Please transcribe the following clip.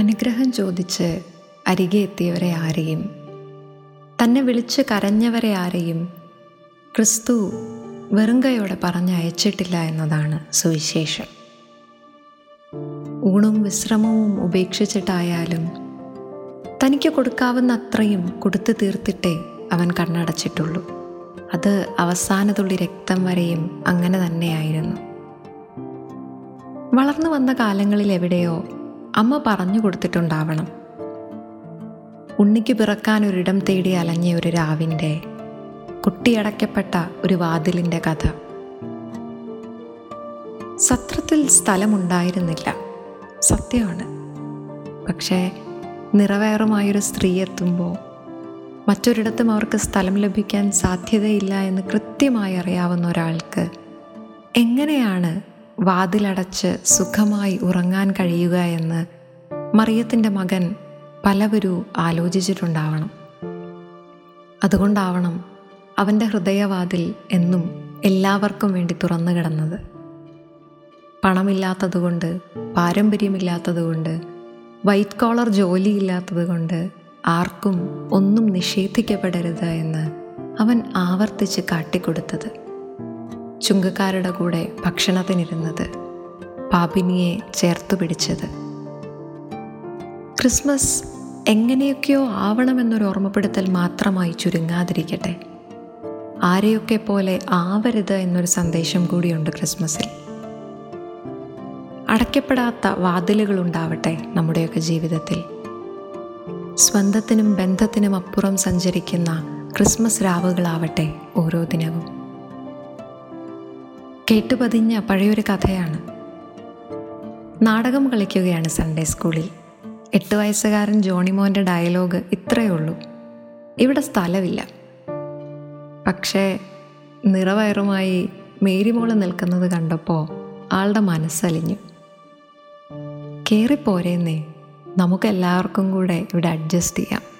അനുഗ്രഹം ചോദിച്ച് അരികെ എത്തിയവരെ ആരെയും തന്നെ വിളിച്ച് കരഞ്ഞവരെ ആരെയും ക്രിസ്തു വെറുങ്കയോടെ പറഞ്ഞയച്ചിട്ടില്ല എന്നതാണ് സുവിശേഷം. ഊണും വിശ്രമവും ഉപേക്ഷിച്ചിട്ടായാലും തനിക്ക് കൊടുക്കാവുന്ന അത്രയും കൊടുത്തു തീർത്തിട്ടേ അവൻ കണ്ണടച്ചിട്ടുള്ളൂ. അത് അവസാനതുള്ളി രക്തം വരെയും അങ്ങനെ തന്നെയായിരുന്നു. വളർന്നു വന്ന കാലങ്ങളിൽ എവിടെയോ അമ്മ പറഞ്ഞു കൊടുത്തിട്ടുണ്ടാവണം. ഉണ്ണിക്ക് പിറക്കാൻ ഒരിടം തേടി അലഞ്ഞ ഒരു രാവിന്റെ കുട്ടിയടയ്ക്കപ്പെട്ട ഒരു വാതിലിന്റെ കഥ. സത്രത്തിൽ സ്ഥലമുണ്ടായിരുന്നില്ല. സത്യമാണ്. പക്ഷേ നിറവേറുമായൊരു സ്ത്രീ എത്തുമ്പോൾ മറ്റൊരിടത്തും അവർക്ക് സ്ഥലം ലഭിക്കാൻ സാധ്യതയില്ല എന്ന് കൃത്യമായി അറിയാവുന്ന ഒരാൾക്ക് എങ്ങനെയാണ് വാതിലടച്ച് സുഖമായി ഉറങ്ങാൻ കഴിയുക എന്ന് മറിയത്തിന്റെ മകൻ പലവരും ആലോചിച്ചിട്ടുണ്ടാവണം. അതുകൊണ്ടാവണം അവന്റെ ഹൃദയവാതിൽ എന്നും എല്ലാവർക്കും വേണ്ടി തുറന്നു കിടന്നത്. പണമില്ലാത്തതുകൊണ്ട് പാരമ്പര്യമില്ലാത്തതുകൊണ്ട് വൈറ്റ് കോളർ ജോലിയില്ലാത്തതുകൊണ്ട് ആർക്കും ഒന്നും നിഷേധിക്കപ്പെടരുത് എന്ന് അവൻ ആവർത്തിച്ച് കാട്ടിക്കൊടുത്തത്. ചുങ്കക്കാരുടെ കൂടെ ഭക്ഷണത്തിനിരുന്നത് പാപിനിയെ ചേർത്തു പിടിച്ചത്. ക്രിസ്മസ് എങ്ങനെയൊക്കെയോ ആവണമെന്നൊരു ഓർമ്മപ്പെടുത്തൽ മാത്രമായി ചുരുങ്ങാതിരിക്കട്ടെ. ആരെയൊക്കെ പോലെ ആവരുത് എന്നൊരു സന്ദേശം കൂടിയുണ്ട് ക്രിസ്മസിൽ. അടയ്ക്കപ്പെടാത്ത വാതിലുകൾ ഉണ്ടാവട്ടെ നമ്മുടെയൊക്കെ ജീവിതത്തിൽ. സ്വന്തത്തിനും ബന്ധത്തിനും അപ്പുറം സഞ്ചരിക്കുന്ന ക്രിസ്മസ് രാവുകളാവട്ടെ ഓരോ ദിനവും. കേട്ടുപതിഞ്ഞ പഴയൊരു കഥയാണ്. നാടകം കളിക്കുകയാണ് സൺഡേ സ്കൂളിൽ എട്ട് വയസ്സുകാരൻ ജോണിമോന്റെ ഡയലോഗ് ഇത്രയേ ഉള്ളൂ ഇവിടെ സ്ഥലമില്ല. പക്ഷേ നിറവയറുമായി മേരിമോൾ നിൽക്കുന്നത് കണ്ടപ്പോൾ ആളുടെ മനസ്സലിഞ്ഞു. കയറിപ്പോരേന്നേ നമുക്കെല്ലാവർക്കും കൂടെ ഇവിടെ അഡ്ജസ്റ്റ് ചെയ്യാം.